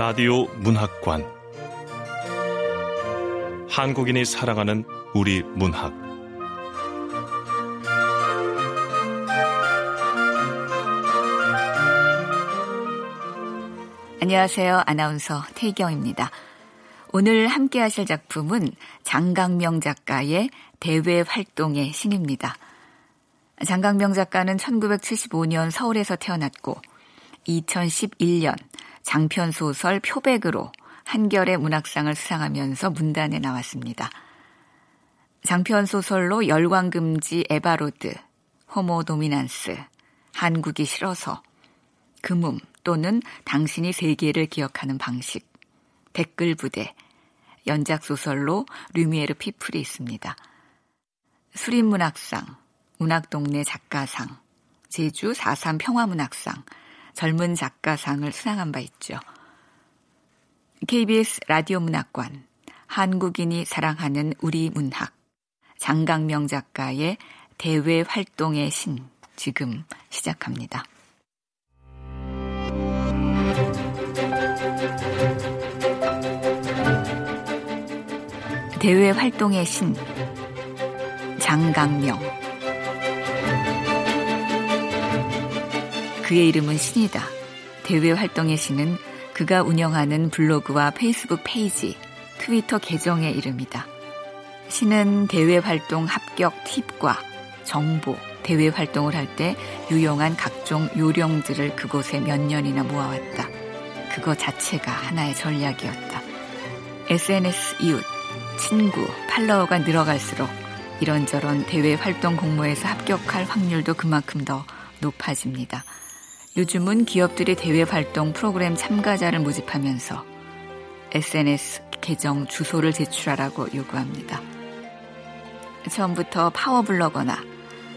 라디오 문학관 한국인이 사랑하는 우리 문학 안녕하세요. 아나운서 태경입니다. 오늘 함께 하실 작품은 장강명 작가의 대외 활동의 신입니다. 장강명 작가는 1975년 서울에서 태어났고 2011년 장편 소설 표백으로 한결의 문학상을 수상하면서 문단에 나왔습니다. 장편 소설로 열광금지 에바로드, 호모 도미난스, 한국이 싫어서, 금음 또는 당신이 세계를 기억하는 방식, 댓글 부대, 연작 소설로 류미에르 피플이 있습니다. 수립문학상, 문학동네 작가상, 제주 4.3 평화문학상, 젊은 작가상을 수상한 바 있죠. KBS 라디오 문학관, 한국인이 사랑하는 우리 문학, 장강명 작가의 대외 활동의 신, 지금 시작합니다. 대외 활동의 신, 장강명. 그의 이름은 신이다. 대외 활동의 신은 그가 운영하는 블로그와 페이스북 페이지, 트위터 계정의 이름이다. 신은 대외 활동 합격 팁과 정보, 대외 활동을 할 때 유용한 각종 요령들을 그곳에 몇 년이나 모아왔다. 그거 자체가 하나의 전략이었다. SNS 이웃, 친구, 팔로워가 늘어갈수록 이런저런 대외 활동 공모에서 합격할 확률도 그만큼 더 높아집니다. 요즘은 기업들이 대외 활동 프로그램 참가자를 모집하면서 SNS 계정 주소를 제출하라고 요구합니다. 처음부터 파워블로거나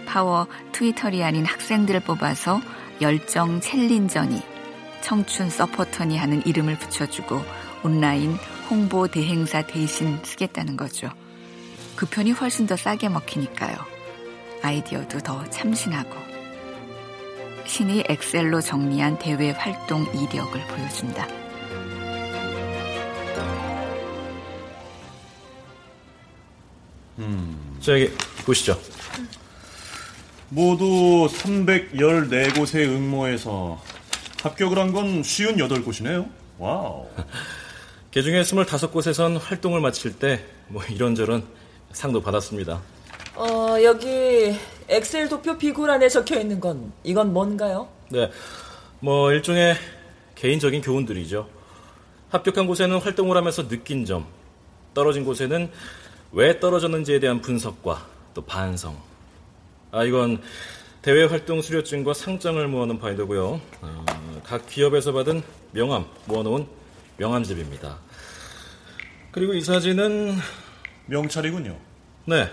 파워 트위터리 아닌 학생들을 뽑아서 열정 챌린저니 청춘 서포터니 하는 이름을 붙여주고 온라인 홍보 대행사 대신 쓰겠다는 거죠. 그 편이 훨씬 더 싸게 먹히니까요. 아이디어도 더 참신하고 신이 엑셀로 정리한 대외 활동 이력을 보여준다. 음. 저기 보시죠. 모두 314곳의 응모에서 합격을 한건 58곳이네요. 와우. 그 중에 25곳에선 활동을 마칠 때 뭐 이런저런 상도 받았습니다. 어, 여기 엑셀 도표 비고란에 적혀 있는 건 이건 뭔가요? 네. 뭐 일종의 개인적인 교훈들이죠. 합격한 곳에는 활동을 하면서 느낀 점, 떨어진 곳에는 왜 떨어졌는지에 대한 분석과 또 반성. 아, 이건 대외 활동 수료증과 상장을 모아놓은 파일이고요. 어, 각 기업에서 받은 명함 모아놓은 명함집입니다. 그리고 이 사진은 명찰이군요. 네.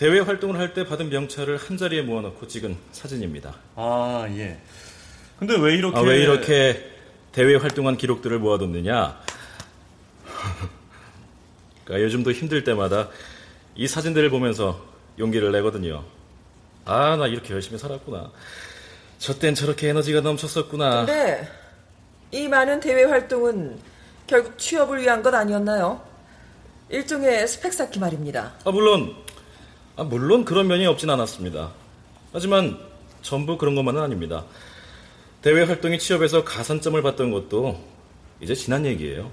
대외 활동을 할 때 받은 명찰을 한 자리에 모아놓고 찍은 사진입니다. 아, 예. 근데 왜 이렇게. 아, 왜 이렇게 대외 활동한 기록들을 모아뒀느냐? 그러니까 요즘도 힘들 때마다 이 사진들을 보면서 용기를 내거든요. 아, 나 이렇게 열심히 살았구나. 저 땐 저렇게 에너지가 넘쳤었구나. 근데 이 많은 대외 활동은 결국 취업을 위한 것 아니었나요? 일종의 스펙 쌓기 말입니다. 아, 물론, 아, 물론 그런 면이 없진 않았습니다. 하지만 전부 그런 것만은 아닙니다. 대외 활동이 취업에서 가산점을 받던 것도 이제 지난 얘기예요.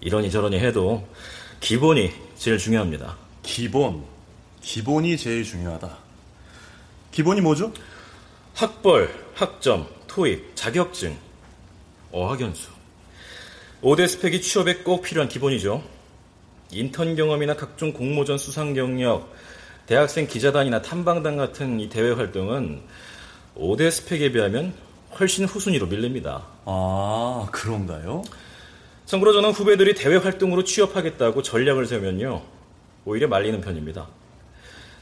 이러니 저러니 해도 기본이 제일 중요합니다. 기본. 기본이 제일 중요하다. 기본이 뭐죠? 학벌, 학점, 토익, 자격증, 어학연수. 5대 스펙이 취업에 꼭 필요한 기본이죠. 인턴 경험이나 각종 공모전 수상 경력, 대학생 기자단이나 탐방단 같은 이 대외 활동은 5대 스펙에 비하면 훨씬 후순위로 밀립니다. 아, 그런가요? 참고로 저는 후배들이 대외 활동으로 취업하겠다고 전략을 세우면요. 오히려 말리는 편입니다.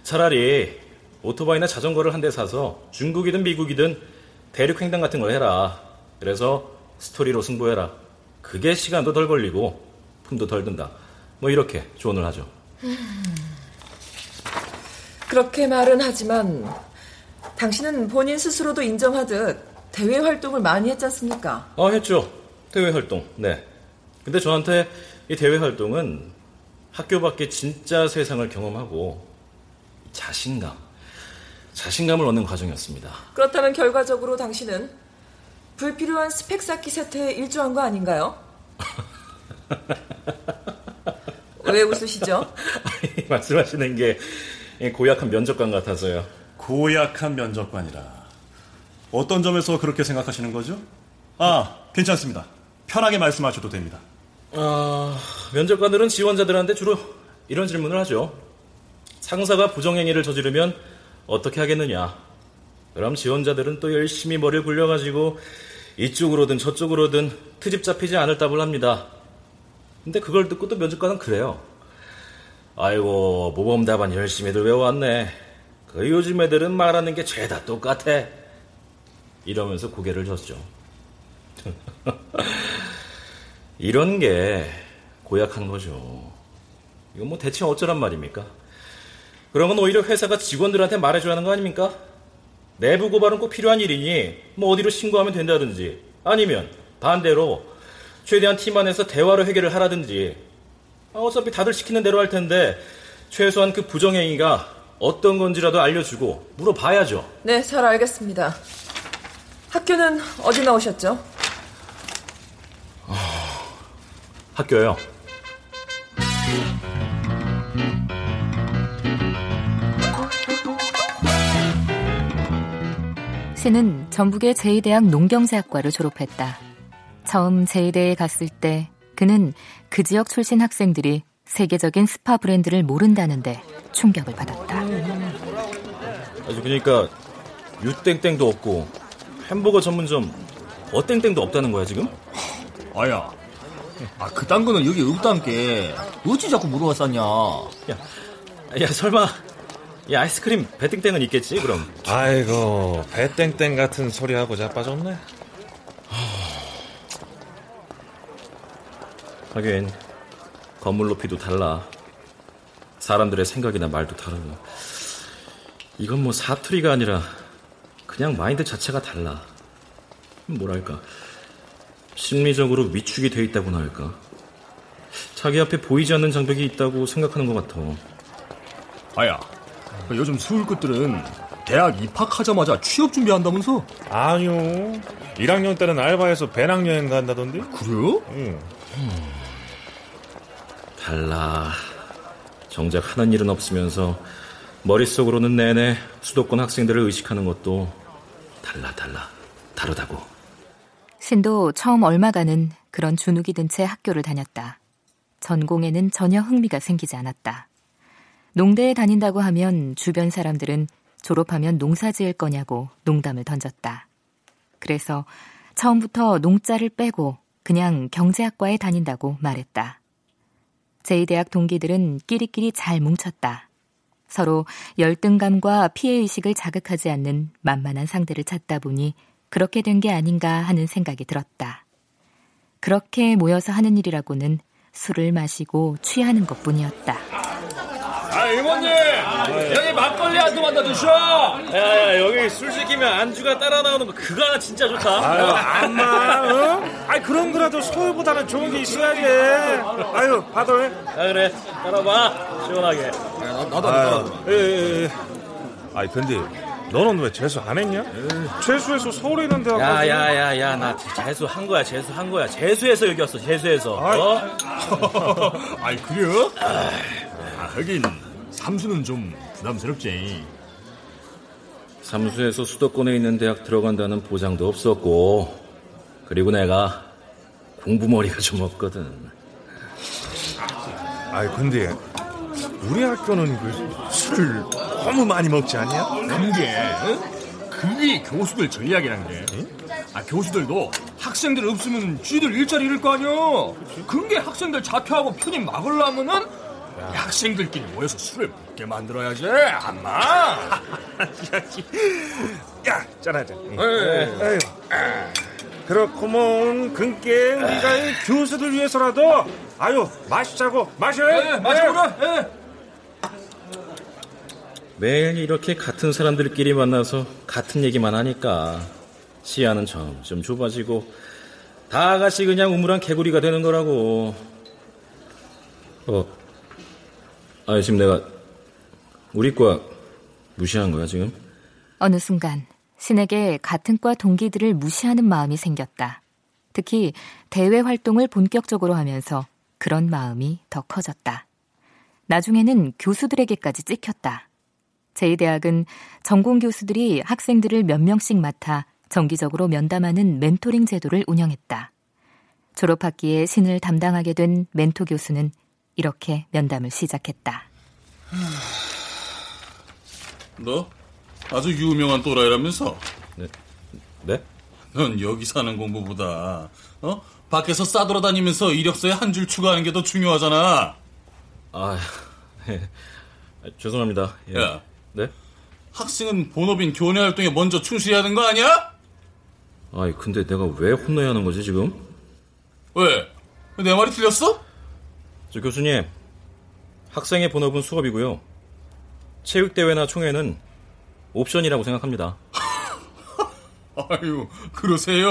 차라리 오토바이나 자전거를 한 대 사서 중국이든 미국이든 대륙 횡단 같은 걸 해라. 그래서 스토리로 승부해라. 그게 시간도 덜 걸리고 품도 덜 든다. 뭐 이렇게 조언을 하죠. 그렇게 말은 하지만 당신은 본인 스스로도 인정하듯 대외 활동을 많이 했지 않습니까? 어, 했죠. 대외 활동. 네. 근데 저한테 이 대외 활동은 학교 밖에 진짜 세상을 경험하고 자신감, 자신감을 얻는 과정이었습니다. 그렇다면 결과적으로 당신은 불필요한 스펙 쌓기 세태에 일조한 거 아닌가요? 왜 웃으시죠? 말씀하시는 게 고약한 면접관 같아서요. 고약한 면접관이라. 어떤 점에서 그렇게 생각하시는 거죠? 아, 괜찮습니다. 편하게 말씀하셔도 됩니다. 아, 면접관들은 지원자들한테 주로 이런 질문을 하죠. 상사가 부정행위를 저지르면 어떻게 하겠느냐? 그럼 지원자들은 또 열심히 머리를 굴려가지고 이쪽으로든 저쪽으로든 트집 잡히지 않을 답을 합니다. 근데 그걸 듣고 또 면접관은 그래요. 아이고, 모범 답안 열심히들 외워왔네. 그 요즘 애들은 말하는 게 죄다 똑같아. 이러면서 고개를 젓죠. 이런 게 고약한 거죠. 이건 뭐 대체 어쩌란 말입니까? 그런 건 오히려 회사가 직원들한테 말해줘야 하는 거 아닙니까? 내부 고발은 꼭 필요한 일이니 뭐 어디로 신고하면 된다든지 아니면 반대로 최대한 팀 안에서 대화로 해결을 하라든지 아, 어차피 다들 시키는 대로 할 텐데 최소한 그 부정행위가 어떤 건지라도 알려주고 물어봐야죠. 네, 잘 알겠습니다. 학교는 어디 나오셨죠? 학교요. 신은 전북의 제2대학 농경제학과를 졸업했다. 처음 제2대에 갔을 때 그는 그 지역 출신 학생들이 세계적인 스파 브랜드를 모른다는데 충격을 받았다. 아주 그러니까 유땡땡도 없고 햄버거 전문점 어땡땡도 없다는 거야 지금? 아야, 아 그딴 거는 여기 없단 게 어찌 자꾸 물어봤었냐? 야, 야 설마 이 아이스크림 배땡땡은 있겠지 그럼? 아이고 배땡땡 같은 소리 하고 자빠졌네. 하긴 건물 높이도 달라. 사람들의 생각이나 말도 다르고. 이건 뭐 사투리가 아니라 그냥 마인드 자체가 달라. 뭐랄까 심리적으로 위축이 돼 있다고나 할까. 자기 앞에 보이지 않는 장벽이 있다고 생각하는 것 같아. 아야, 요즘 서울 것들은 대학 입학하자마자 취업 준비한다면서? 아니요. 1학년 때는 알바해서 배낭여행 간다던데? 그래요? 응. 달라. 정작 하는 일은 없으면서 머릿속으로는 내내 수도권 학생들을 의식하는 것도 달라 달라 다르다고. 신도 처음 얼마간은 그런 주눅이 든 채 학교를 다녔다. 전공에는 전혀 흥미가 생기지 않았다. 농대에 다닌다고 하면 주변 사람들은 졸업하면 농사 지을 거냐고 농담을 던졌다. 그래서 처음부터 농자를 빼고 그냥 경제학과에 다닌다고 말했다. 제2대학 동기들은 끼리끼리 잘 뭉쳤다. 서로 열등감과 피해의식을 자극하지 않는 만만한 상대를 찾다 보니 그렇게 된 게 아닌가 하는 생각이 들었다. 그렇게 모여서 하는 일이라고는 술을 마시고 취하는 것 뿐이었다. 아, 이모님! 여기 막걸리 한 도만 더 드셔! 야 야 여기 술 시키면 안주가 따라 나오는 거 그거 하나 진짜 좋다. 아유 안마. 어? 아이 그런 거라도 서울보다는 좋은 게 있어야지. 아유 받아. 아 그래 따라봐 시원하게. 나도 아유, 예, 예, 예. 아이 근데 너는 왜 재수 안 했냐? 재수해서 서울에 있는 대학 가서. 야야 야 야 나 재수 한 거야 재수 한 거야 재수해서 여기 왔어 재수해서. 아이. 어? 아이 그래요? 아, 하긴 삼수는 좀 부담스럽지. 삼수에서 수도권에 있는 대학 들어간다는 보장도 없었고 그리고 내가 공부머리가 좀 없거든. 아이 근데 우리 학교는 그 술을 너무 많이 먹지 않냐? 그게 어? 그게 교수들 전략이란 게. 아, 교수들도 학생들 없으면 쥐들 일자리 잃을 거 아니야. 그게 학생들 자퇴하고 편입 막으려면은 학생들끼리 모여서 술을 먹게 만들어야지. 아마. 야, 짠하자. 에휴. 그렇구먼. 근께 우리가 이 교수들 위해서라도 아유 마시자고 마셔. 네. 네. 매일 이렇게 같은 사람들끼리 만나서 같은 얘기만 하니까 시야는 점점 좁아지고 다 같이 그냥 우물한 개구리가 되는 거라고. 어, 아 지금 내가 우리 과 무시한 거야 지금? 어느 순간 신에게 같은 과 동기들을 무시하는 마음이 생겼다. 특히 대외 활동을 본격적으로 하면서 그런 마음이 더 커졌다. 나중에는 교수들에게까지 찍혔다. 제2대학은 전공 교수들이 학생들을 몇 명씩 맡아 정기적으로 면담하는 멘토링 제도를 운영했다. 졸업학기에 신을 담당하게 된 멘토 교수는 이렇게 면담을 시작했다. 너 아주 유명한 또라이라면서? 네? 네? 넌 여기 사는 공부보다 어? 밖에서 싸돌아다니면서 이력서에 한 줄 추가하는 게 더 중요하잖아. 아, 예. 죄송합니다. 예. 야, 네? 학생은 본업인 교내 활동에 먼저 충실해야 하는 거 아니야? 아이, 근데 내가 왜 혼나야 하는 거지, 지금? 왜? 내 말이 틀렸어? 저 교수님, 학생의 본업은 수업이고요. 체육대회나 총회는 옵션이라고 생각합니다. 아유, 그러세요.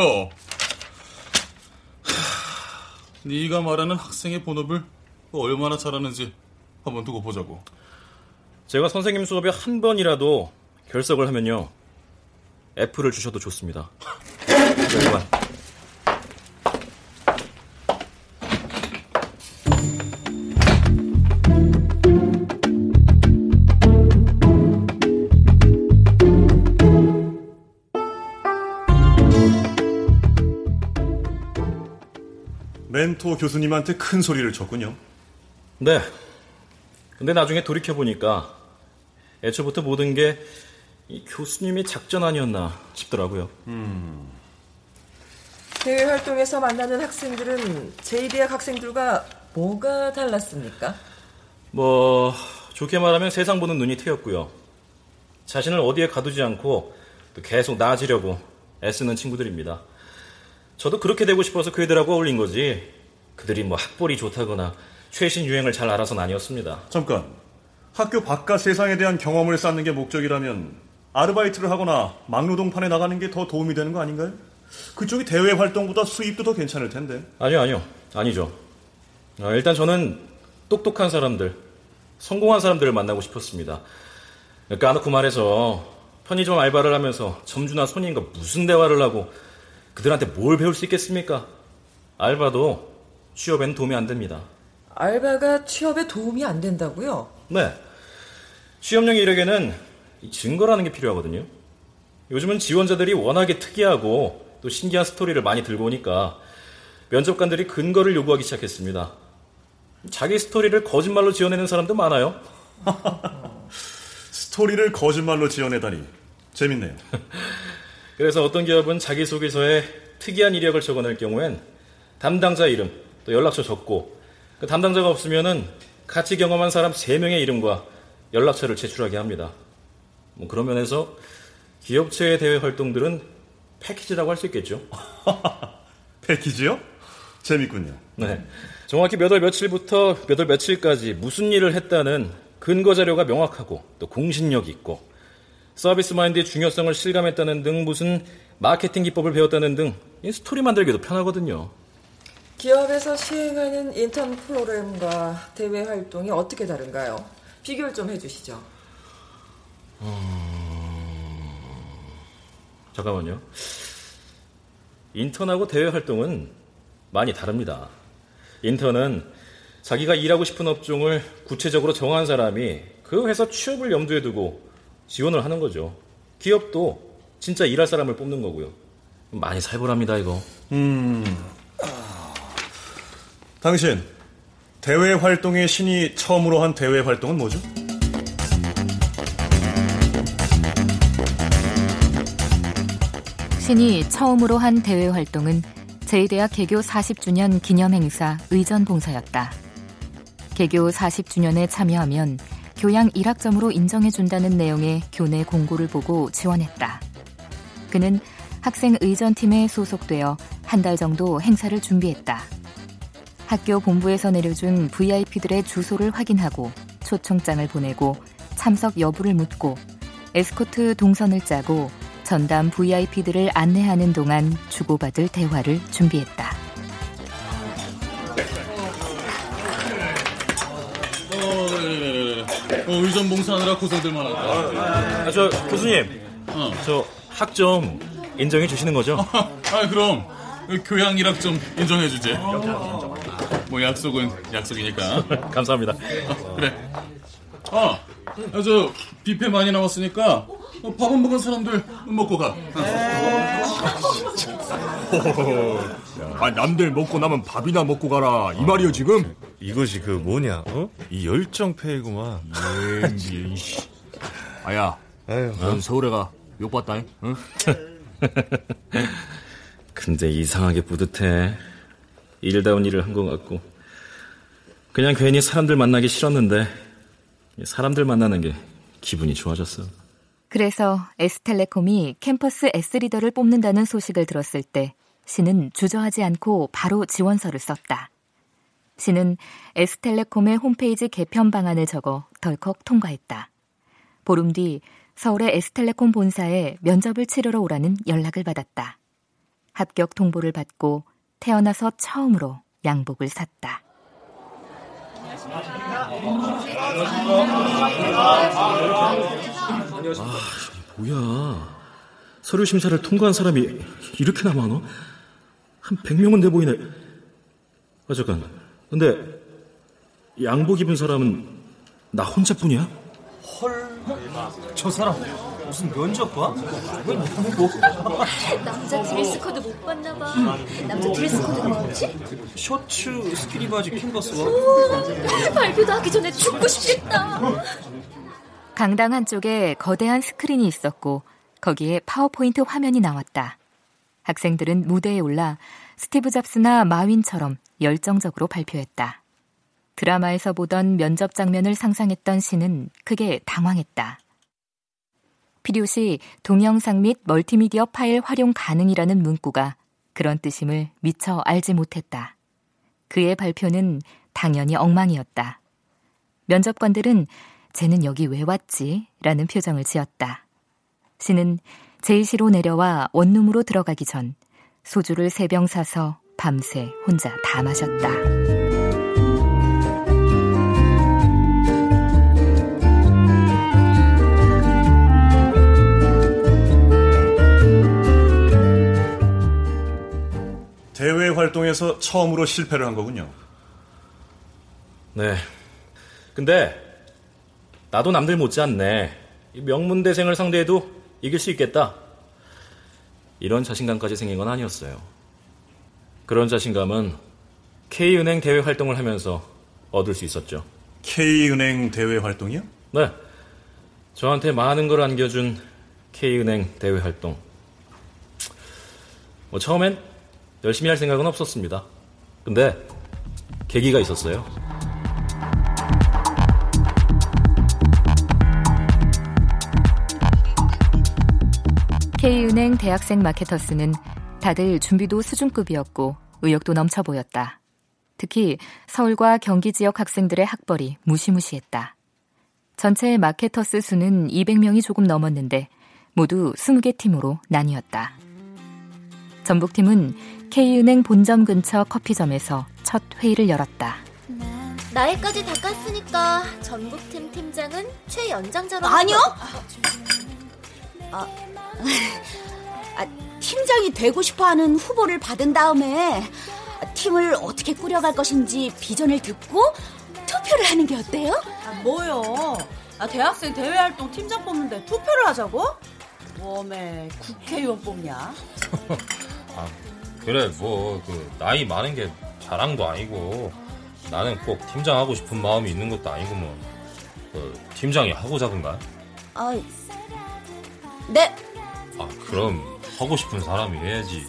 하, 네가 말하는 학생의 본업을 얼마나 잘하는지 한번 두고 보자고. 제가 선생님 수업에 한 번이라도 결석을 하면요. F를 주셔도 좋습니다. 멘토 교수님한테 큰 소리를 쳤군요. 네. 근데 나중에 돌이켜보니까 애초부터 모든 게 교수님의 작전 아니었나 싶더라고요. 음. 대외 활동에서 만나는 학생들은 제2대학 학생들과 뭐가 달랐습니까? 뭐 좋게 말하면 세상 보는 눈이 트였고요. 자신을 어디에 가두지 않고 또 계속 나아지려고 애쓰는 친구들입니다. 저도 그렇게 되고 싶어서 그 애들하고 어울린 거지. 그들이 뭐 학벌이 좋다거나 최신 유행을 잘 알아서는 아니었습니다. 잠깐. 학교 바깥 세상에 대한 경험을 쌓는 게 목적이라면 아르바이트를 하거나 막노동판에 나가는 게 더 도움이 되는 거 아닌가요? 그쪽이 대외 활동보다 수입도 더 괜찮을 텐데. 아니요, 아니요. 아니죠. 아, 일단 저는 똑똑한 사람들, 성공한 사람들을 만나고 싶었습니다. 까놓고 말해서 편의점 알바를 하면서 점주나 손님과 무슨 대화를 하고 그들한테 뭘 배울 수 있겠습니까? 알바도 취업에는 도움이 안 됩니다. 알바가 취업에 도움이 안 된다고요? 네. 취업용 이력에는 증거라는 게 필요하거든요. 요즘은 지원자들이 워낙에 특이하고 또 신기한 스토리를 많이 들고 오니까 면접관들이 근거를 요구하기 시작했습니다. 자기 스토리를 거짓말로 지어내는 사람도 많아요. 스토리를 거짓말로 지어내다니 재밌네요. 그래서 어떤 기업은 자기소개서에 특이한 이력을 적어낼 경우엔 담당자 이름, 또 연락처 적고 그 담당자가 없으면은 같이 경험한 사람 3명의 이름과 연락처를 제출하게 합니다. 뭐 그런 면에서 기업체의 대외 활동들은 패키지라고 할 수 있겠죠. 패키지요? 재밌군요. 네. 정확히 몇 월 며칠부터 몇 월 며칠까지 무슨 일을 했다는 근거 자료가 명확하고 또 공신력 있고 서비스 마인드의 중요성을 실감했다는 등 무슨 마케팅 기법을 배웠다는 등 스토리 만들기도 편하거든요. 기업에서 시행하는 인턴 프로그램과 대외 활동이 어떻게 다른가요? 비교를 좀 해주시죠. 음... 잠깐만요. 인턴하고 대외 활동은 많이 다릅니다. 인턴은 자기가 일하고 싶은 업종을 구체적으로 정한 사람이 그 회사 취업을 염두에 두고 지원을 하는 거죠. 기업도 진짜 일할 사람을 뽑는 거고요. 많이 살벌합니다, 이거. 음. 당신, 대외 활동의 신이 처음으로 한 대외 활동은 뭐죠? 신이 처음으로 한 대외 활동은 제2대학 개교 40주년 기념 행사 의전 봉사였다. 개교 40주년에 참여하면 교양 1학점으로 인정해준다는 내용의 교내 공고를 보고 지원했다. 그는 학생 의전팀에 소속되어 한 달 정도 행사를 준비했다. 학교 본부에서 내려준 VIP들의 주소를 확인하고 초청장을 보내고 참석 여부를 묻고 에스코트 동선을 짜고 전담 VIP들을 안내하는 동안 주고받을 대화를 준비했다. 어, 그래. 어, 의전 봉사하느라 고생들 많았다. 아, 저 교수님, 어. 저 학점 인정해 주시는 거죠? 아, 그럼 교양 1학점 인정해 주지. 뭐 약속은 약속이니까. 감사합니다. 어, 그래. 아, 아, 저 뷔페 많이 남았으니까 어, 밥안 먹은 사람들 먹고 가. 아, 남들 먹고 나면 밥이나 먹고 가라. 이 말이요, 지금? 이것이 그 뭐냐, 어? 이 열정페이구만. 아야, 넌 서울에 가. 욕봤다, 응? 근데 이상하게 뿌듯해. 일다운 일을 한 것 같고. 그냥 괜히 사람들 만나기 싫었는데, 사람들 만나는 게 기분이 좋아졌어. 그래서 S텔레콤이 캠퍼스 S리더를 뽑는다는 소식을 들었을 때 신은 주저하지 않고 바로 지원서를 썼다. 신은 S텔레콤의 홈페이지 개편 방안을 적어 덜컥 통과했다. 보름 뒤 서울의 S텔레콤 본사에 면접을 치르러 오라는 연락을 받았다. 합격 통보를 받고 태어나서 처음으로 양복을 샀다. 뭐야. 서류 심사를 통과한 사람이 이렇게나 많어? 한 100명은 돼 보이네. 아, 잠깐. 근데, 양복 입은 사람은 나 혼자뿐이야? 저 사람 무슨 면접 봐? 남자 드레스 코드 못 봤나 봐. 남자 드레스 코드가 뭐지? 셔츠, 스키니 바지, 캔버스화 발표도 하기 전에 죽고 싶겠다. 강당 한쪽에 거대한 스크린이 있었고 거기에 파워포인트 화면이 나왔다. 학생들은 무대에 올라 스티브 잡스나 마윈처럼 열정적으로 발표했다. 드라마에서 보던 면접 장면을 상상했던 신은 크게 당황했다. 필요시 동영상 및 멀티미디어 파일 활용 가능이라는 문구가 그런 뜻임을 미처 알지 못했다. 그의 발표는 당연히 엉망이었다. 면접관들은 쟤는 여기 왜 왔지? 라는 표정을 지었다. 신은 제이시로 내려와 원룸으로 들어가기 전 소주를 세 병 사서 밤새 혼자 다 마셨다. 대외 활동에서 처음으로 실패를 한 거군요. 네. 근데, 나도 남들 못지않네. 이 명문대생을 상대해도 이길 수 있겠다. 이런 자신감까지 생긴 건 아니었어요. 그런 자신감은 K은행 대외 활동을 하면서 얻을 수 있었죠. K은행 대외 활동이요? 네. 저한테 많은 걸 안겨준 K은행 대외 활동. 뭐 처음엔 열심히 할 생각은 없었습니다. 근데 계기가 있었어요. K은행 대학생 마케터스는 다들 준비도 수준급이었고 의욕도 넘쳐 보였다. 특히 서울과 경기 지역 학생들의 학벌이 무시무시했다. 전체 마케터스 수는 200명이 조금 넘었는데 모두 20개 팀으로 나뉘었다. 전북팀은 K은행 본점 근처 커피점에서 첫 회의를 열었다. 나이까지 다 깠으니까 전북팀 팀장은 최연장자로 아니요. 아, 아, 팀장이 되고 싶어하는 후보를 받은 다음에 팀을 어떻게 꾸려갈 것인지 비전을 듣고 투표를 하는 게 어때요? 아, 뭐요? 아, 대학생 대외활동 팀장 뽑는데 투표를 하자고? 웜에 국회의원 뽑냐? 아, 그래, 뭐, 그, 나이 많은 게 자랑도 아니고, 나는 꼭 팀장 하고 싶은 마음이 있는 것도 아니고, 뭐, 그, 팀장이 하고 자던가? 아, 네. 아, 그럼, 하고 싶은 사람이 해야지.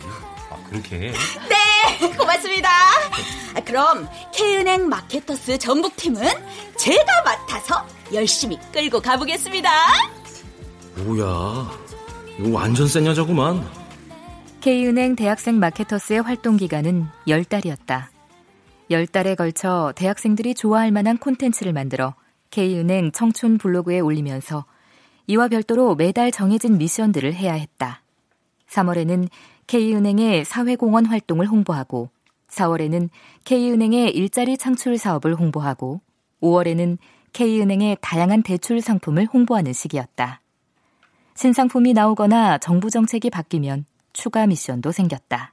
아, 그렇게 해. 네, 고맙습니다. 아, 그럼 K은행 마케터스 전북팀은 제가 맡아서 열심히 끌고 가보겠습니다. 뭐야, 이거 완전 센 여자구만. K은행 대학생 마케터스의 활동 기간은 10달이었다. 10달에 걸쳐 대학생들이 좋아할 만한 콘텐츠를 만들어 K은행 청춘 블로그에 올리면서 이와 별도로 매달 정해진 미션들을 해야 했다. 3월에는 K은행의 사회공헌 활동을 홍보하고 4월에는 K은행의 일자리 창출 사업을 홍보하고 5월에는 K은행의 다양한 대출 상품을 홍보하는 시기였다. 신상품이 나오거나 정부 정책이 바뀌면 추가 미션도 생겼다.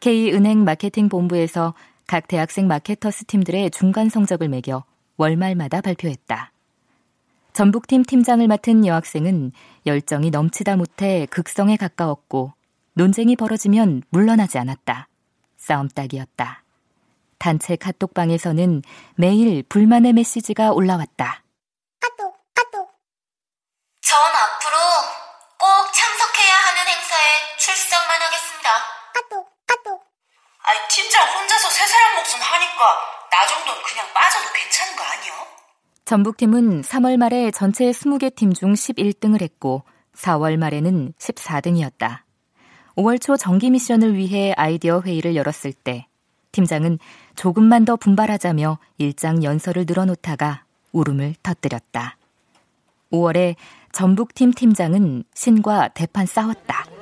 K은행 마케팅 본부에서 각 대학생 마케터스 팀들의 중간 성적을 매겨 월말마다 발표했다. 전북팀 팀장을 맡은 여학생은 열정이 넘치다 못해 극성에 가까웠고 논쟁이 벌어지면 물러나지 않았다. 싸움 딱이었다. 단체 카톡방에서는 매일 불만의 메시지가 올라왔다. 전 앞으로 꼭 출석만 하겠습니다. 아이, 팀장 혼자서 세 사람 몫은 하니까 나 정도는 그냥 빠져도 괜찮은 거 아니요? 전북팀은 3월 말에 전체 20개 팀 중 11등을 했고 4월 말에는 14등이었다. 5월 초 정기 미션을 위해 아이디어 회의를 열었을 때 팀장은 조금만 더 분발하자며 일장 연설을 늘어놓다가 울음을 터뜨렸다. 5월에 전북팀 팀장은 신과 대판 싸웠다.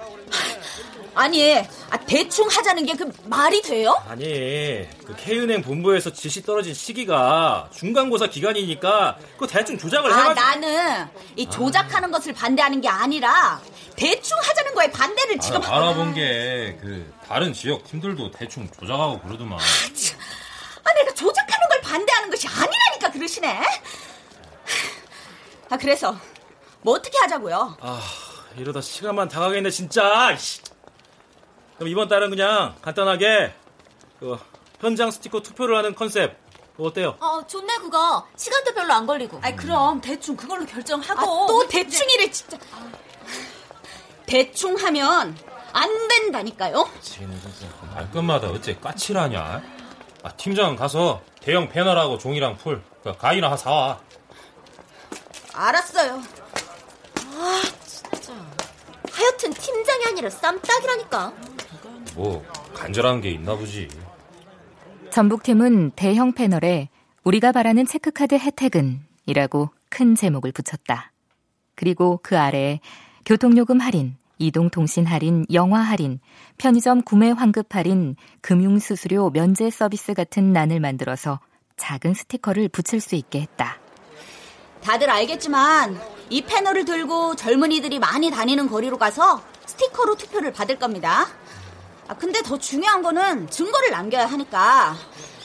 아니, 아, 대충 하자는 게 그 말이 돼요? 아니, 그 K은행 본부에서 지시 떨어진 시기가 중간고사 기간이니까 그 대충 조작을 아, 해가지고 나는 이 조작하는 것을 반대하는 게 아니라 대충 하자는 거에 반대를 지금 아, 알아본 게 그 다른 지역 팀들도 대충 조작하고 그러더만. 아, 내가 조작하는 걸 반대하는 것이 아니라니까 그러시네. 아, 그래서 뭐 어떻게 하자고요? 아, 이러다 시간만 다 가겠네 진짜. 이씨. 그럼 이번 달은 그냥 간단하게 그 현장 스티커 투표를 하는 컨셉 그거 어때요? 어, 좋네, 그거. 시간도 별로 안 걸리고. 아이, 그럼 대충 그걸로 결정하고. 아, 또 대충이래, 진짜. 대충 하면 안 된다니까요. 쟤는 진짜 말끝마다 어째 까칠하냐? 아, 팀장 가서 대형 패널하고 종이랑 풀, 그 가위나 하나 사와. 알았어요. 아. 하여튼 팀장이 아니라 쌈딱이라니까. 뭐 간절한 게 있나 보지. 전북팀은 대형 패널에 우리가 바라는 체크카드 혜택은 이라고 큰 제목을 붙였다. 그리고 그 아래에 교통요금 할인, 이동통신 할인, 영화 할인, 편의점 구매 환급 할인, 금융수수료 면제 서비스 같은 난을 만들어서 작은 스티커를 붙일 수 있게 했다. 다들 알겠지만 이 패널을 들고 젊은이들이 많이 다니는 거리로 가서 스티커로 투표를 받을 겁니다. 아, 근데 더 중요한 거는 증거를 남겨야 하니까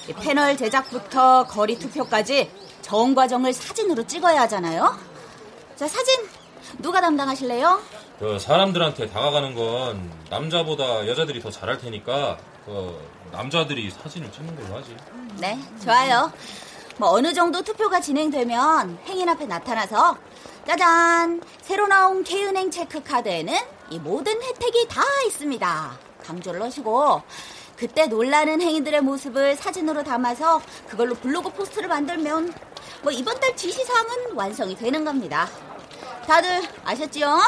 이 패널 제작부터 거리 투표까지 전 과정을 사진으로 찍어야 하잖아요. 자, 사진 누가 담당하실래요? 그 사람들한테 다가가는 건 남자보다 여자들이 더 잘할 테니까 그 남자들이 사진을 찍는 걸로 하지. 네, 좋아요. 뭐 어느 정도 투표가 진행되면 행인 앞에 나타나서 짜잔! 새로 나온 K은행 체크 카드에는 이 모든 혜택이 다 있습니다. 강조를 하시고 그때 놀라는 행인들의 모습을 사진으로 담아서 그걸로 블로그 포스트를 만들면 뭐 이번 달 지시사항은 완성이 되는 겁니다. 다들 아셨지요?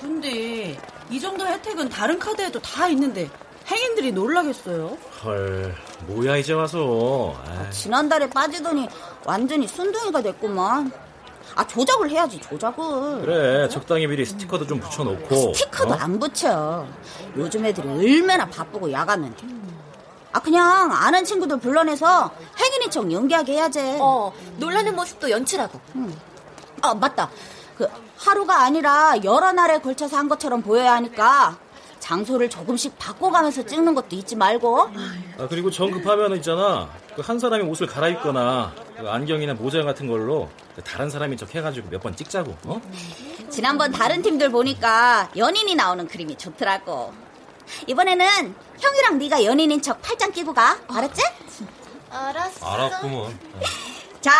근데 이 정도 혜택은 다른 카드에도 다 있는데 행인들이 놀라겠어요? 헐, 뭐야 이제 와서. 아이. 지난달에 빠지더니 완전히 순둥이가 됐구만. 아 조작을 해야지 조작을. 그래, 적당히 미리 스티커도 좀 붙여놓고. 스티커도 어? 안 붙여. 요즘 애들이 얼마나 바쁘고 야간인데. 아 그냥 아는 친구들 불러내서 행인인 척 연기하게 해야지. 어, 놀라는 모습도 연출하고. 아 맞다. 그 하루가 아니라 여러 날에 걸쳐서 한 것처럼 보여야 하니까 장소를 조금씩 바꿔가면서 찍는 것도 잊지 말고. 아, 그리고 정 급하면 있잖아. 그 한 사람이 옷을 갈아입거나 그 안경이나 모자 같은 걸로 다른 사람인 척 해가지고 몇 번 찍자고. 어? 지난번 다른 팀들 보니까 연인이 나오는 그림이 좋더라고. 이번에는 형이랑 네가 연인인 척 팔짱 끼고 가. 알았지? 알았어. 알았구먼. 자,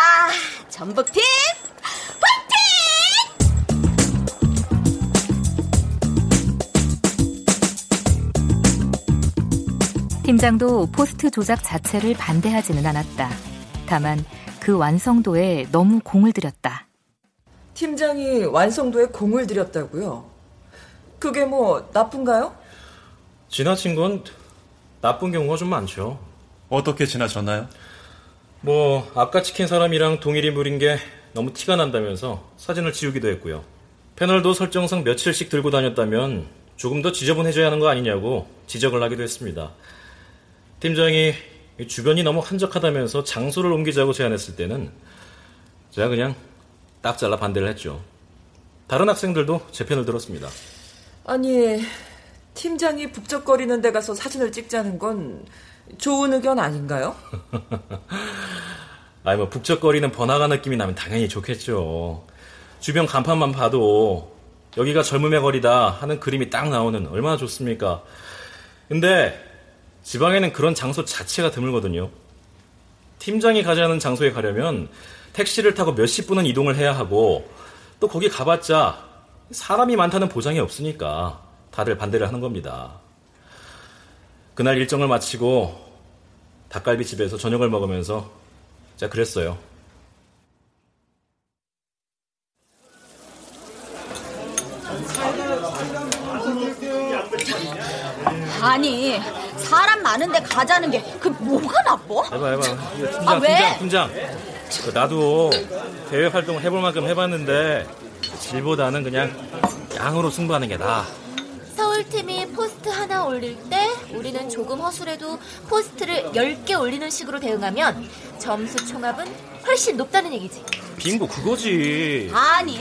전북팀 파이팅! 팀장도 포스트 조작 자체를 반대하지는 않았다. 다만 그 완성도에 너무 공을 들였다. 팀장이 완성도에 공을 들였다고요? 그게 뭐 나쁜가요? 지나친 건 나쁜 경우가 좀 많죠. 어떻게 지나쳤나요? 뭐 아까 찍힌 사람이랑 동일 인물인 게 너무 티가 난다면서 사진을 지우기도 했고요. 패널도 설정상 며칠씩 들고 다녔다면 조금 더 지저분해져야 하는 거 아니냐고 지적을 하기도 했습니다. 팀장이 주변이 너무 한적하다면서 장소를 옮기자고 제안했을 때는 제가 그냥 딱 잘라 반대를 했죠. 다른 학생들도 제 편을 들었습니다. 아니, 팀장이 북적거리는 데 가서 사진을 찍자는 건 좋은 의견 아닌가요? 아니 뭐 북적거리는 번화가 느낌이 나면 당연히 좋겠죠. 주변 간판만 봐도 여기가 젊음의 거리다 하는 그림이 딱 나오는 얼마나 좋습니까? 근데 지방에는 그런 장소 자체가 드물거든요. 팀장이 가자는 장소에 가려면 택시를 타고 몇십 분은 이동을 해야 하고 또 거기 가봤자 사람이 많다는 보장이 없으니까 다들 반대를 하는 겁니다. 그날 일정을 마치고 닭갈비 집에서 저녁을 먹으면서 제가 그랬어요. 아니 사람 많은데 가자는 게 그 뭐가 나빠? 해봐 해봐. 팀장 아, 왜? 팀장 팀장. 그 나도 대외 활동을 해볼 만큼 해봤는데 질보다는 그냥 양으로 승부하는 게 나아. 서울팀이 포스트 하나 올릴 때 우리는 조금 허술해도 포스트를 10개 올리는 식으로 대응하면 점수 총합은 훨씬 높다는 얘기지. 빙고 그거지. 아니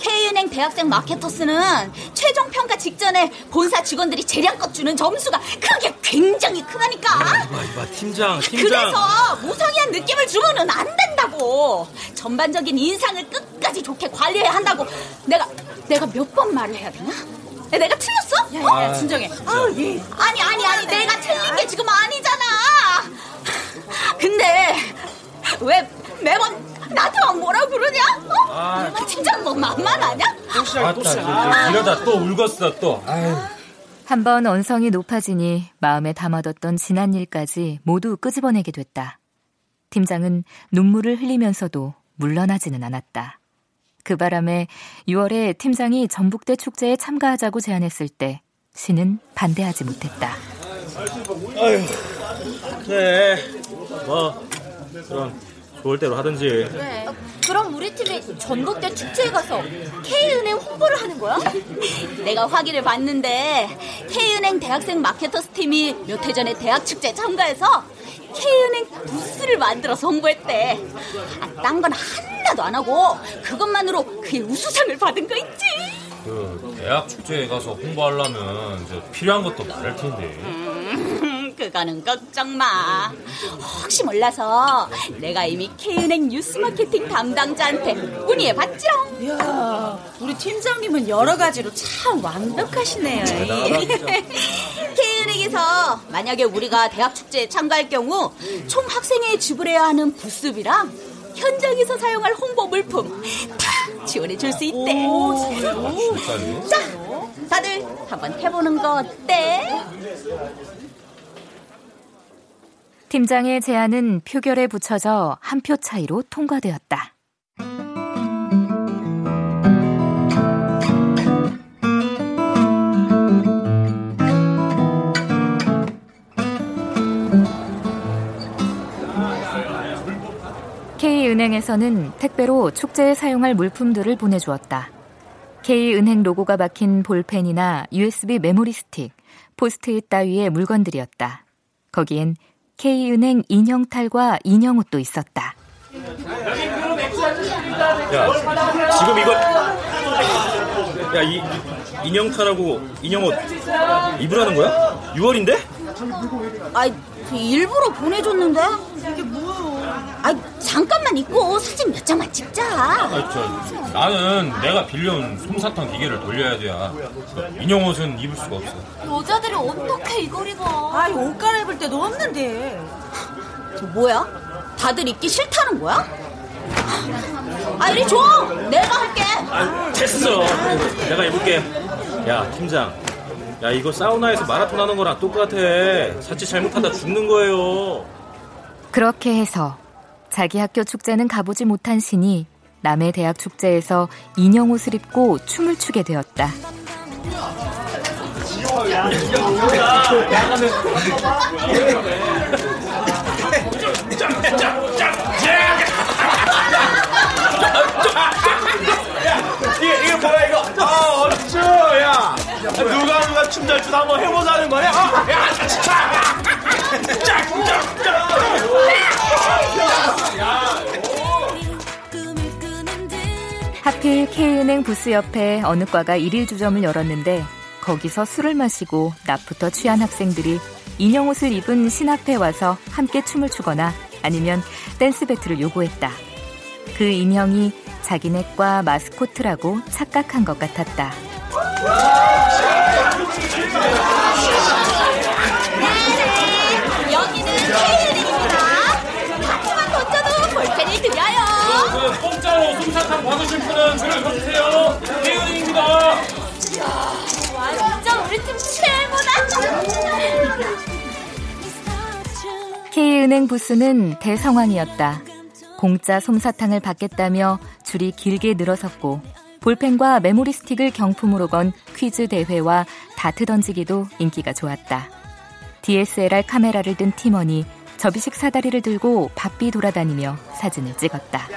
K은행 대학생 마케터스는 최종 평가 직전에 본사 직원들이 재량껏 주는 점수가 그게 굉장히 크다니까. 이봐 이봐 팀장 팀장. 그래서 무성의한 느낌을 주면은 안 된다고. 전반적인 인상을 끝까지 좋게 관리해야 한다고. 내가 내가 몇 번 말을 해야 되나? 내가 틀렸어? 야, 야, 진정해. 아, 예. 아니 아니 아니 내가 틀린 게 지금 아니잖아. 근데 왜 매번 나한테만 뭐라 그러냐? 어? 아. 그 팀장 뭐 만만하냐? 아따 이러다 또 울겠어 또. 아유. 한번 언성이 높아지니 마음에 담아뒀던 지난 일까지 모두 끄집어내게 됐다. 팀장은 눈물을 흘리면서도 물러나지는 않았다. 그 바람에 6월에 팀장이 전북대 축제에 참가하자고 제안했을 때 신은 반대하지 못했다. 아유 그래 뭐 그럼 좋을 대로 하든지. 그래. 그럼 우리 팀이 전북대 축제에 가서 K은행 홍보를 하는 거야? 내가 확인을 봤는데 K은행 대학생 마케터스 팀이 몇 해 전에 대학 축제에 참가해서 K은행 부스를 만들어서 홍보했대. 아, 딴 건 하나도 안 하고 그것만으로 그의 우수상을 받은 거 있지. 그 대학 축제에 가서 홍보하려면 이제 필요한 것도 많을 텐데. 음, 그 거는 걱정 마. 혹시 몰라서 내가 이미 K은행 뉴스 마케팅 담당자한테 문의해 봤지롱. 이야, 우리 팀장님은 여러 가지로 참 완벽하시네요. K은행에서 만약에 우리가 대학 축제에 참가할 경우 총 학생회에 지불해야 하는 부스비랑 현장에서 사용할 홍보 물품 다 지원해 줄 수 있대. 자, 다들 한번 해보는 거 어때? 팀장의 제안은 표결에 붙여져 한 표 차이로 통과되었다. K은행에서는 택배로 축제에 사용할 물품들을 보내주었다. K은행 로고가 박힌 볼펜이나 USB 메모리 스틱, 포스트잇 따위의 물건들이었다. 거기엔 K은행 인형탈과 인형옷도 있었다. 야, 지금 이걸 야, 이 인형탈하고 인형옷 입으라는 거야? 6월인데? 아이, 일부러 보내줬는데? 이게 뭐야? 아, 잠깐만 입고 사진 몇 장만 찍자. 아, 저, 나는 내가 빌려온 솜사탕 기계를 돌려야 돼야. 인형 옷은 입을 수가 없어. 여자들이 어떻게 이걸 입어? 아이, 옷 갈아입을 때도 없는데. 저 뭐야? 다들 입기 싫다는 거야? 아, 이리 줘! 내가 할게! 아, 됐어. 내가 입을게. 야, 팀장. 야 이거 사우나에서 마라톤 하는 거랑 똑같아. 자칫 잘못하다 죽는 거예요. 그렇게 해서 자기 학교 축제는 가보지 못한 신이 남의 대학 축제에서 인형 옷을 입고 춤을 추게 되었다. 아, 야. 누가 누가 춤 잘 추다 한번 해보자는 거냐? 어? 야, 자. 하필 K은행 부스 옆에 어느 과가 일일 주점을 열었는데 거기서 술을 마시고 낮부터 취한 학생들이 인형 옷을 입은 신 앞에 와서 함께 춤을 추거나 아니면 댄스 배틀을 요구했다. 그 인형이 자기네 과 마스코트라고 착각한 것 같았다. 사탕 받으실 분은 줄을 서주세요. 대은입니다. 완전 우리 팀 최고다. K은행 부스는 대성황이었다. 공짜 솜사탕을 받겠다며 줄이 길게 늘어섰고 볼펜과 메모리 스틱을 경품으로 건 퀴즈 대회와 다트 던지기도 인기가 좋았다. DSLR 카메라를 든 팀원이 접이식 사다리를 들고 바삐 돌아다니며 사진을 찍었다.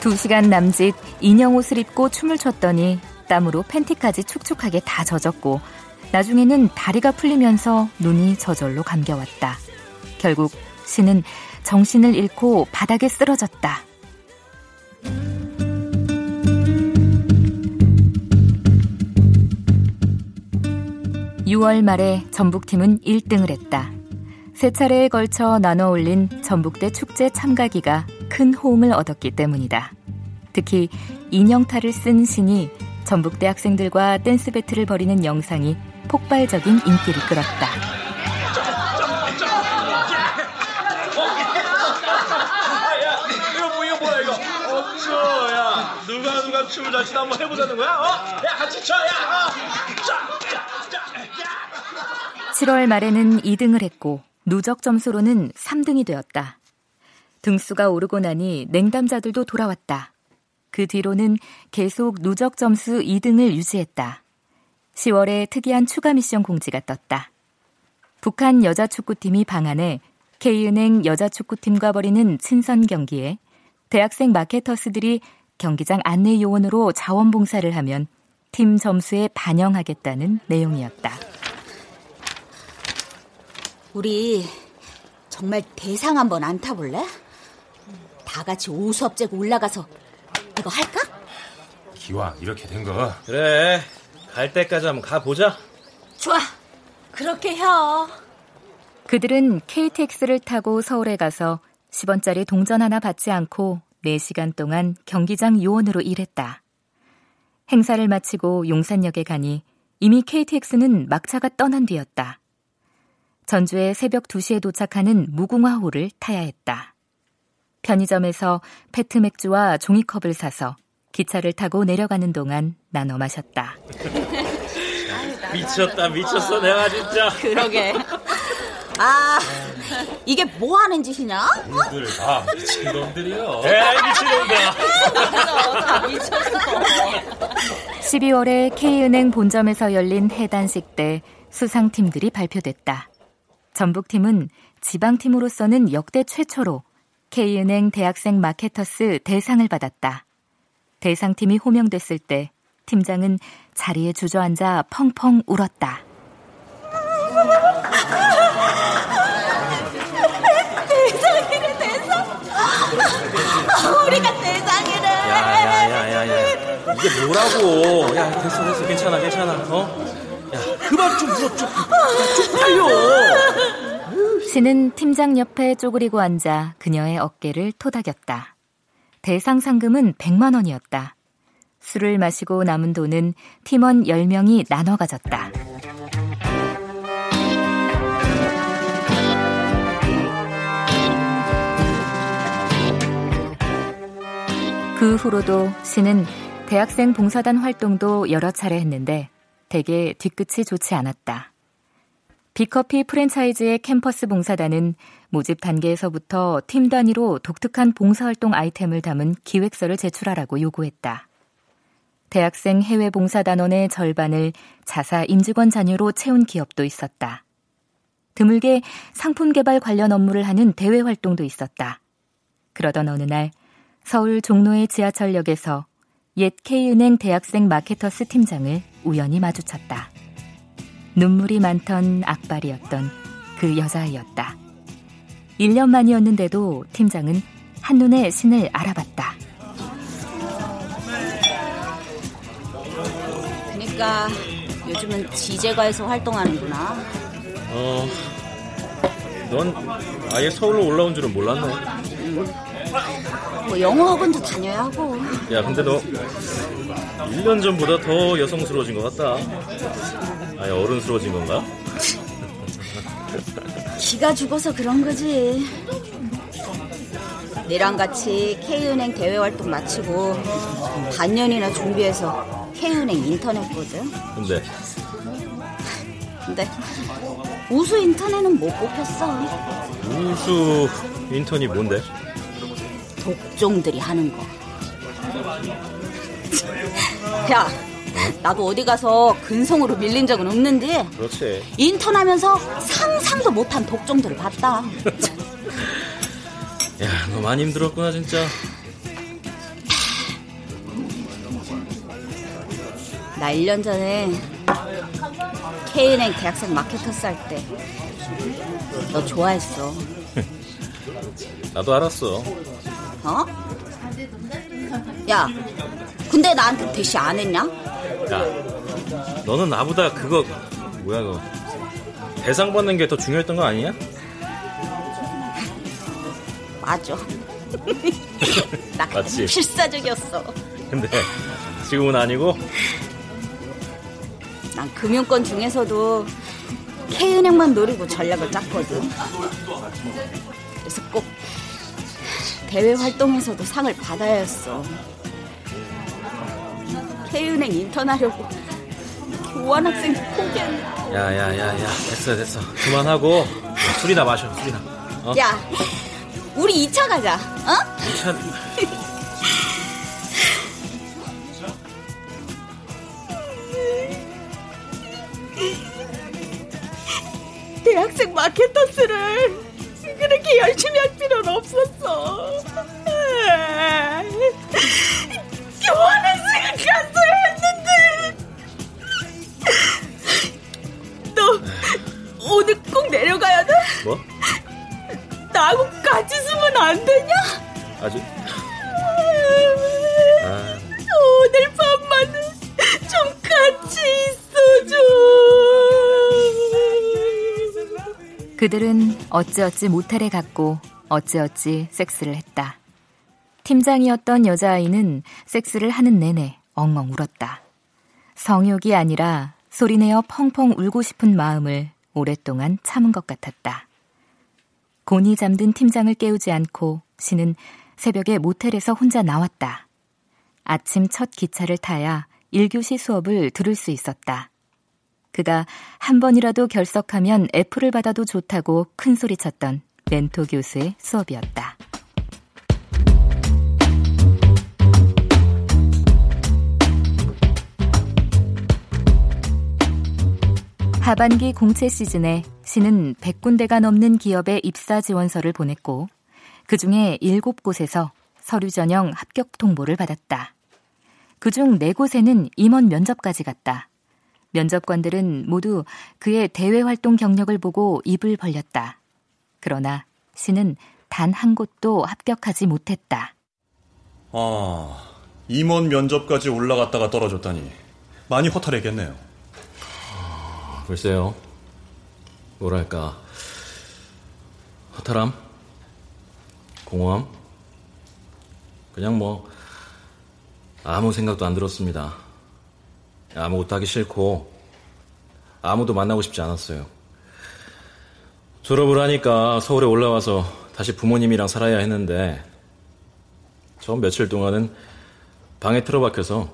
두 시간 남짓 인형 옷을 입고 춤을 췄더니 땀으로 팬티까지 축축하게 다 젖었고 나중에는 다리가 풀리면서 눈이 저절로 감겨왔다. 결국 신은 정신을 잃고 바닥에 쓰러졌다. 6월 말에 전북팀은 1등을 했다. 세 차례에 걸쳐 나눠 올린 전북대 축제 참가기가 큰 호응을 얻었기 때문이다. 특히 인형탈을 쓴 신이 전북대 학생들과 댄스 배틀을 벌이는 영상이 폭발적인 인기를 끌었다. 뭐, 야. 누가 누가 춤을 잘 추다 한번 해보자는 거야? 어? 야, 같이 춰, 야. 어. 자. 7월 말에는 2등을 했고 누적 점수로는 3등이 되었다. 등수가 오르고 나니 냉담자들도 돌아왔다. 그 뒤로는 계속 누적 점수 2등을 유지했다. 10월에 특이한 추가 미션 공지가 떴다. 북한 여자축구팀이 방한해 K은행 여자축구팀과 벌이는 친선 경기에 대학생 마케터스들이 경기장 안내 요원으로 자원봉사를 하면 팀 점수에 반영하겠다는 내용이었다. 우리 정말 대상 한번 안 타볼래? 다 같이 오수업 재고 올라가서 이거 할까? 기왕 이렇게 된 거. 그래. 갈 때까지 한번 가보자. 좋아. 그렇게 혀. 그들은 KTX를 타고 서울에 가서 10원짜리 동전 하나 받지 않고 4시간 동안 경기장 요원으로 일했다. 행사를 마치고 용산역에 가니 이미 KTX는 막차가 떠난 뒤였다. 전주에 새벽 2시에 도착하는 무궁화호를 타야 했다. 편의점에서 페트 맥주와 종이컵을 사서 기차를 타고 내려가는 동안 나눠 마셨다. 미쳤다, 미쳤어, 내가 진짜. 그러게. 아, 이게 뭐 하는 짓이냐? 놈들 다 미친놈들이요. 에이, 미친놈들. 다 미쳤어. 12월에 K은행 본점에서 열린 해단식 때 수상팀들이 발표됐다. 전북팀은 지방팀으로서는 역대 최초로 K은행 대학생 마케터스 대상을 받았다. 대상팀이 호명됐을 때 팀장은 자리에 주저앉아 펑펑 울었다. 대상이래, 대상. 우리가 대상이래. 야야야야야 이게 뭐라고 야 됐어 됐어 괜찮아 괜찮아 어? 야 그만 좀 울어 좀, 좀 팔려 신은 팀장 옆에 쪼그리고 앉아 그녀의 어깨를 토닥였다. 대상 상금은 100만 원이었다. 술을 마시고 남은 돈은 팀원 10명이 나눠 가졌다. 그 후로도 씨는 대학생 봉사단 활동도 여러 차례 했는데 대개 뒤끝이 좋지 않았다. 비커피 프랜차이즈의 캠퍼스 봉사단은 모집 단계에서부터 팀 단위로 독특한 봉사활동 아이템을 담은 기획서를 제출하라고 요구했다. 대학생 해외 봉사단원의 절반을 자사 임직원 자녀로 채운 기업도 있었다. 드물게 상품 개발 관련 업무를 하는 대외 활동도 있었다. 그러던 어느 날 서울 종로의 지하철역에서 옛 K은행 대학생 마케터스 팀장을 우연히 마주쳤다. 눈물이 많던 악발이었던 그 여자아이였다. 1년 만이었는데도 팀장은 한눈에 신을 알아봤다. 그러니까 요즘은 지제과에서 활동하는구나. 어, 넌 아예 서울로 올라온 줄은 몰랐네. 음. 뭐 영어 학원도 다녀야 하고. 야, 근데 너 1년 전보다 더 여성스러워진 것 같다. 아예 어른스러워진 건가? 기가 죽어서 그런 거지. 내랑 같이 K은행 대외 활동 마치고 반년이나 준비해서 K은행 인턴 했거든. 근데 근데 우수 인턴에는 못 뽑혔어. 우수 인턴이 뭔데? 독종들이 하는 거. 야, 나도 어디 가서 근성으로 밀린 적은 없는데 그렇지. 인턴하면서 상상도 못한 독종들을 봤다. 야, 너 많이 힘들었구나 진짜. 나 1년 전에 K은행 대학생 마케터스 할 때 너 좋아했어. 나도 알았어. 어? 야, 근데 나한테 대시 안 했냐? 야, 너는 나보다 그거 뭐야 그거 대상 받는 게 더 중요했던 거 아니야? 맞아. 나 맞지? 필사적이었어. 근데 지금은 아니고 난 금융권 중에서도 K은행만 노리고 전략을 짰거든. 그래서 꼭 대외 활동에서도 상을 받아야 했어. K은행 인턴하려고 교환학생 포기했네. 야야야야 됐어 됐어 그만하고 술이나 마셔 술이나 어? 야, 우리 2차 가자. 어? 참, 대학생 마케터스를 그렇게 열심히 할 필요는 없었어. 교환학생을 갔어야 했는데. 너 오늘 꼭 내려가야 돼? 뭐? 나하고 같이 있으면 안 되냐? 아주 아, 오늘 밤 그들은 어찌어찌 모텔에 갔고 어찌어찌 섹스를 했다. 팀장이었던 여자아이는 섹스를 하는 내내 엉엉 울었다. 성욕이 아니라 소리내어 펑펑 울고 싶은 마음을 오랫동안 참은 것 같았다. 곤히 잠든 팀장을 깨우지 않고 신은 새벽에 모텔에서 혼자 나왔다. 아침 첫 기차를 타야 1교시 수업을 들을 수 있었다. 그가 한 번이라도 결석하면 F를 받아도 좋다고 큰 소리쳤던 멘토 교수의 수업이었다. 하반기 공채 시즌에 신은 100군데가 넘는 기업의 입사 지원서를 보냈고 그 중에 7곳에서 서류 전형 합격 통보를 받았다. 그중 4곳에는 임원 면접까지 갔다. 면접관들은 모두 그의 대외 활동 경력을 보고 입을 벌렸다. 그러나 신은 단한 곳도 합격하지 못했다. 아, 임원 면접까지 올라갔다가 떨어졌다니 많이 허탈했겠네요. 글쎄요. 뭐랄까 허탈함, 공허함, 그냥 뭐 아무 생각도 안 들었습니다. 아무것도 하기 싫고 아무도 만나고 싶지 않았어요. 졸업을 하니까 서울에 올라와서 다시 부모님이랑 살아야 했는데 처음 며칠 동안은 방에 틀어박혀서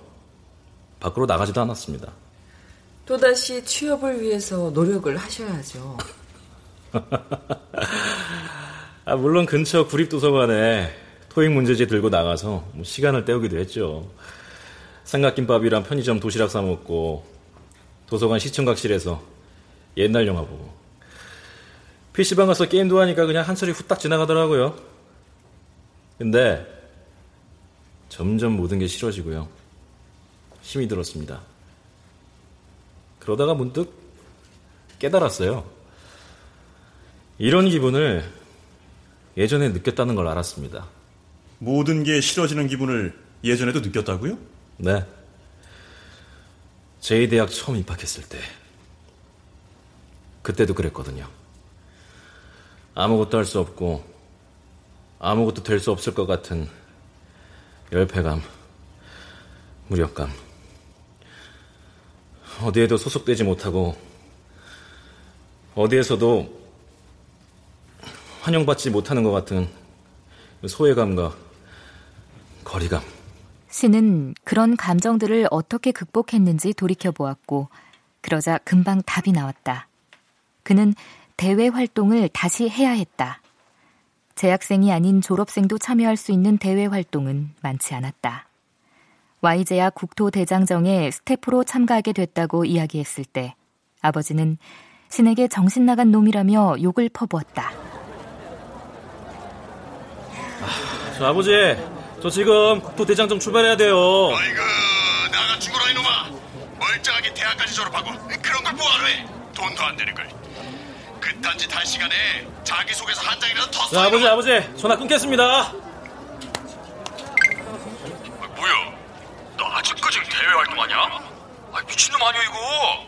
밖으로 나가지도 않았습니다. 또다시 취업을 위해서 노력을 하셔야죠. 아, 물론 근처 구립도서관에 토익 문제지 들고 나가서 뭐 시간을 때우기도 했죠. 삼각김밥이랑 편의점 도시락 사 먹고 도서관 시청각실에서 옛날 영화 보고 PC방 가서 게임도 하니까 그냥 한철이 후딱 지나가더라고요. 근데 점점 모든 게 싫어지고요. 힘이 들었습니다. 그러다가 문득 깨달았어요. 이런 기분을 예전에 느꼈다는 걸 알았습니다. 모든 게 싫어지는 기분을 예전에도 느꼈다고요? 네. 제2대학 처음 입학했을 때. 그때도 그랬거든요. 아무것도 할 수 없고, 아무것도 될 수 없을 것 같은 열패감, 무력감. 어디에도 소속되지 못하고, 어디에서도 환영받지 못하는 것 같은 소외감과 거리감. 신은 그런 감정들을 어떻게 극복했는지 돌이켜보았고, 그러자 금방 답이 나왔다. 그는 대외 활동을 다시 해야 했다. 재학생이 아닌 졸업생도 참여할 수 있는 대외 활동은 많지 않았다. Y제야 국토대장정에 스태프로 참가하게 됐다고 이야기했을 때 아버지는 신에게 정신 나간 놈이라며 욕을 퍼부었다. 저 아버지, 저 지금 국토 대장정 출발해야 돼요. 아이고, 나가 죽어라 이놈아. 멀쩡하게 대학까지 졸업하고 그런 걸 뭐하러 해? 돈도 안 되는 걸. 그딴 짓 할 시간에 자기소개서 한 장이라도 더저 써. 아버지, 아버지, 전화 끊겠습니다. 아, 뭐야? 너 아직까지 대외 활동하냐? 아, 미친놈 아니야 이거?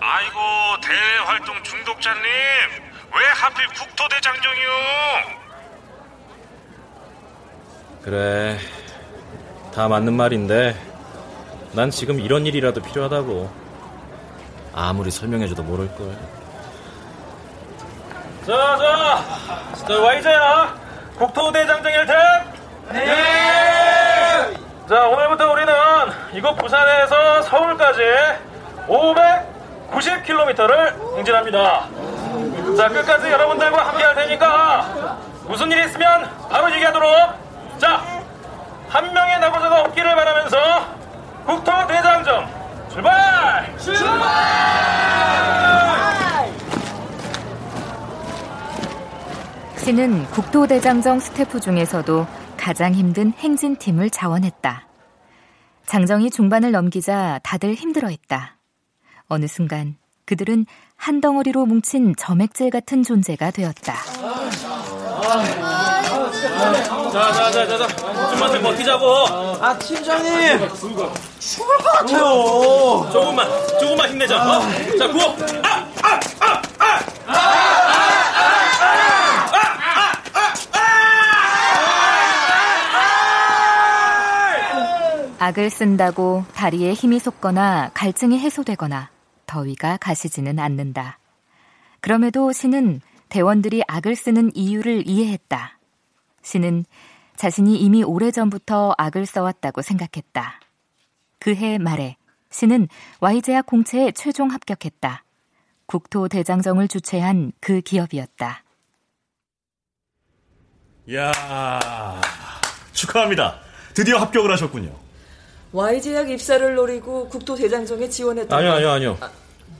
아이고 대외 활동 중독자님 왜 하필 국토대장정이요? 그래, 다 맞는 말인데, 난 지금 이런 일이라도 필요하다고. 아무리 설명해줘도 모를걸. 자, 자, 저 Y자야, 국토대장정 1팀! 네! 자, 오늘부터 우리는 이곳 부산에서 서울까지 590km를 행진합니다. 자, 끝까지 여러분들과 함께 할 테니까, 무슨 일 있으면 바로 얘기하도록 자, 한 명의 낙오자가 없기를 바라면서 국토대장정 출발! 신은 국토대장정 스태프 중에서도 가장 힘든 행진팀을 자원했다. 장정이 중반을 넘기자 다들 힘들어했다. 어느 순간 그들은 한 덩어리로 뭉친 점액질 같은 존재가 되었다. 자, 자, 자, 자, 자, 좀만 더 버티자고. 아, 팀장님! 죽을 것 같아요! 조금만, 조금만 힘내자. 어? 자, 구호! 아! 아! 아! 아! 악을 쓴다고 다리에 힘이 솟거나 갈증이 해소되거나 더위가 가시지는 않는다. 그럼에도 신은 대원들이 악을 쓰는 이유를 이해했다. 신은 자신이 이미 오래전부터 악을 써왔다고 생각했다. 그해 말에 신은 Y제약 공채에 최종 합격했다. 국토대장정을 주최한 그 기업이었다. 이야, 축하합니다. 드디어 합격을 하셨군요. Y제약 입사를 노리고 국토대장정에 지원했다. 아니요, 아니요, 아니요.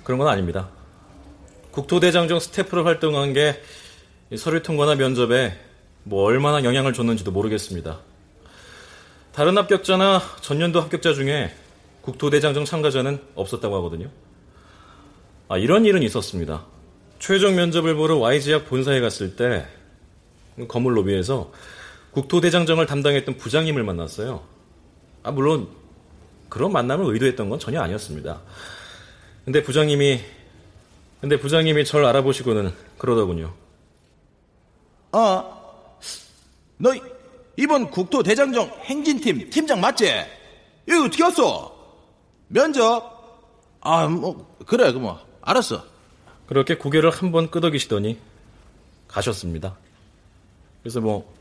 그런 건 아닙니다. 국토대장정 스태프로 활동한 게 서류 통과나 면접에 뭐 얼마나 영향을 줬는지도 모르겠습니다. 다른 합격자나 전년도 합격자 중에 국토대장정 참가자는 없었다고 하거든요. 아, 이런 일은 있었습니다. 최종 면접을 보러 YG약 본사에 갔을 때 건물 로비에서 국토대장정을 담당했던 부장님을 만났어요. 아, 물론 그런 만남을 의도했던 건 전혀 아니었습니다. 근데 부장님이 근데 부장님이 절 알아보시고는 그러더군요. 어, 너 이번 국토대장정 행진팀 팀장 맞지? 여기 어떻게 왔어? 면접? 아, 뭐 그래, 그 뭐 알았어. 그렇게 고개를 한 번 끄덕이시더니 가셨습니다. 그래서 뭐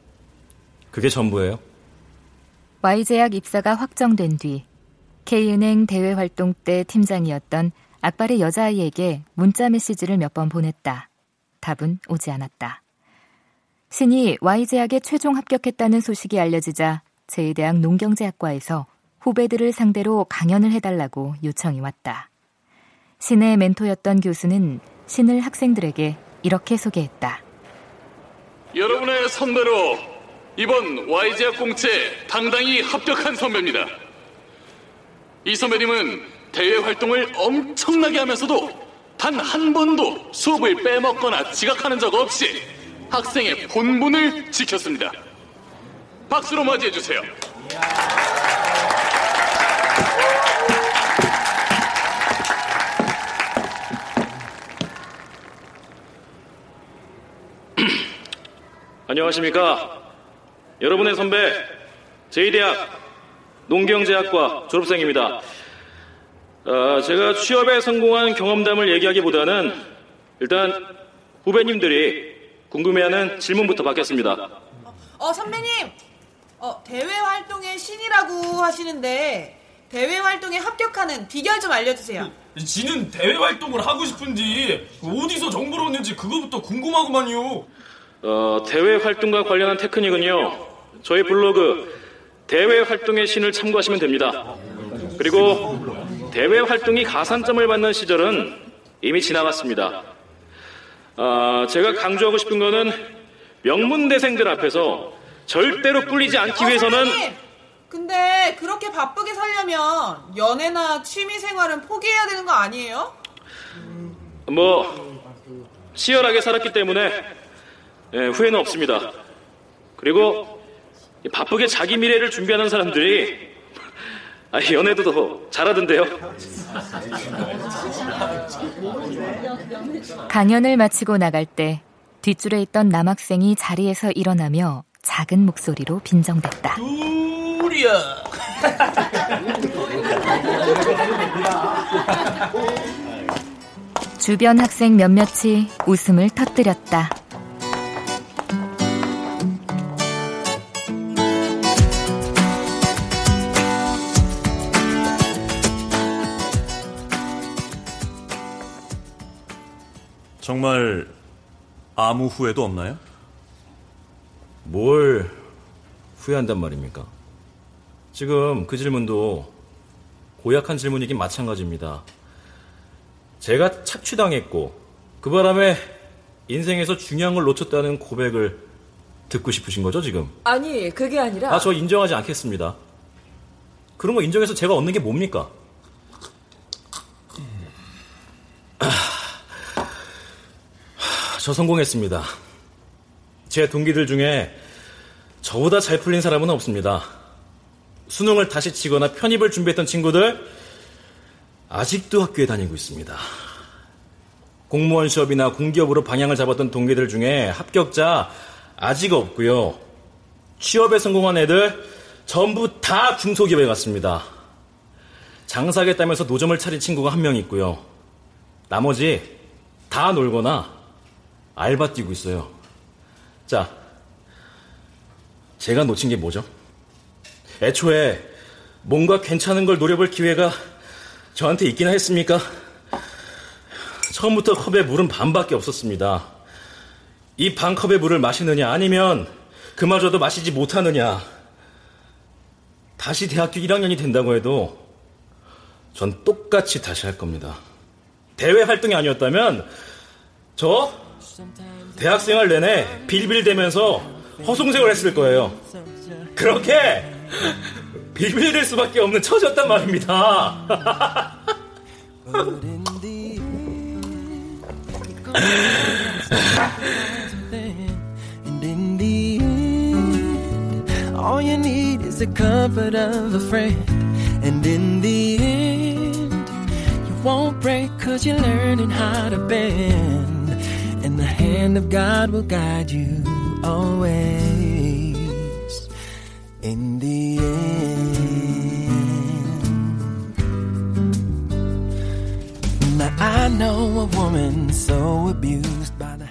그게 전부예요. Y제약 입사가 확정된 뒤 K은행 대외 활동 때 팀장이었던 악발의 여자아이에게 문자 메시지를 몇 번 보냈다. 답은 오지 않았다. 신이 Y제약에 최종 합격했다는 소식이 알려지자 제2대학 농경제학과에서 후배들을 상대로 강연을 해달라고 요청이 왔다. 신의 멘토였던 교수는 신을 학생들에게 이렇게 소개했다. 여러분의 선배로 이번 YG학 공채 당당히 합격한 선배입니다. 이 선배님은 대외 활동을 엄청나게 하면서도 단 한 번도 수업을 빼먹거나 지각하는 적 없이 학생의 본분을 지켰습니다. 박수로 맞이해 주세요. 안녕하십니까. 여러분의 선배, 제2대학 농경제학과 졸업생입니다. 어, 제가 취업에 성공한 경험담을 얘기하기보다는 일단 후배님들이 궁금해하는 질문부터 받겠습니다. 어, 선배님! 어, 대외 활동의 신이라고 하시는데, 대외 활동에 합격하는 비결 좀 알려주세요. 지는 대외 활동을 하고 싶은지, 어디서 정보를 얻는지 그거부터 궁금하구만요. 어, 대외 활동과 관련한 테크닉은요, 저희 블로그 대외 활동의 신을 참고하시면 됩니다. 그리고 대외 활동이 가산점을 받는 시절은 이미 지나갔습니다. 아, 제가 강조하고 싶은 거는 명문대생들 앞에서 절대로 꿀리지 않기 어, 위해서는! 근데 그렇게 바쁘게 살려면 연애나 취미 생활은 포기해야 되는 거 아니에요? 뭐 치열하게 살았기 때문에 예, 후회는 없습니다. 그리고 바쁘게 자기 미래를 준비하는 사람들이 아, 연애도 더 잘하던데요. 강연을 마치고 나갈 때 뒷줄에 있던 남학생이 자리에서 일어나며 작은 목소리로 빈정댔다. 우리야. 주변 학생 몇몇이 웃음을 터뜨렸다. 정말 아무 후회도 없나요? 뭘 후회한단 말입니까? 지금 그 질문도 고약한 질문이긴 마찬가지입니다. 제가 착취당했고 그 바람에 인생에서 중요한 걸 놓쳤다는 고백을 듣고 싶으신 거죠, 지금? 아니, 그게 아니라. 아, 저 인정하지 않겠습니다. 그런 거 인정해서 제가 얻는 게 뭡니까? 저 성공했습니다. 제 동기들 중에 저보다 잘 풀린 사람은 없습니다. 수능을 다시 치거나 편입을 준비했던 친구들 아직도 학교에 다니고 있습니다. 공무원 시험이나 공기업으로 방향을 잡았던 동기들 중에 합격자 아직 없고요. 취업에 성공한 애들 전부 다 중소기업에 갔습니다. 장사하겠다면서 노점을 차린 친구가 한 명 있고요. 나머지 다 놀거나 알바 뛰고 있어요. 자, 제가 놓친 게 뭐죠? 애초에 뭔가 괜찮은 걸 노려볼 기회가 저한테 있기나 했습니까? 처음부터 컵에 물은 반밖에 없었습니다. 이 반 컵의 물을 마시느냐 아니면 그마저도 마시지 못하느냐. 다시 대학교 1학년이 된다고 해도 전 똑같이 다시 할 겁니다. 대외 활동이 아니었다면 저 대학생활 내내 빌빌대면서 허송생활 했을 거예요. 그렇게 빌빌댈 수밖에 없는 처지였단 말입니다. And in the end, all you need is the comfort of a friend. And in the end, you won't break cause you're learning how to bend. and the hand of God will guide you always in the end. Now I know a woman so abused by the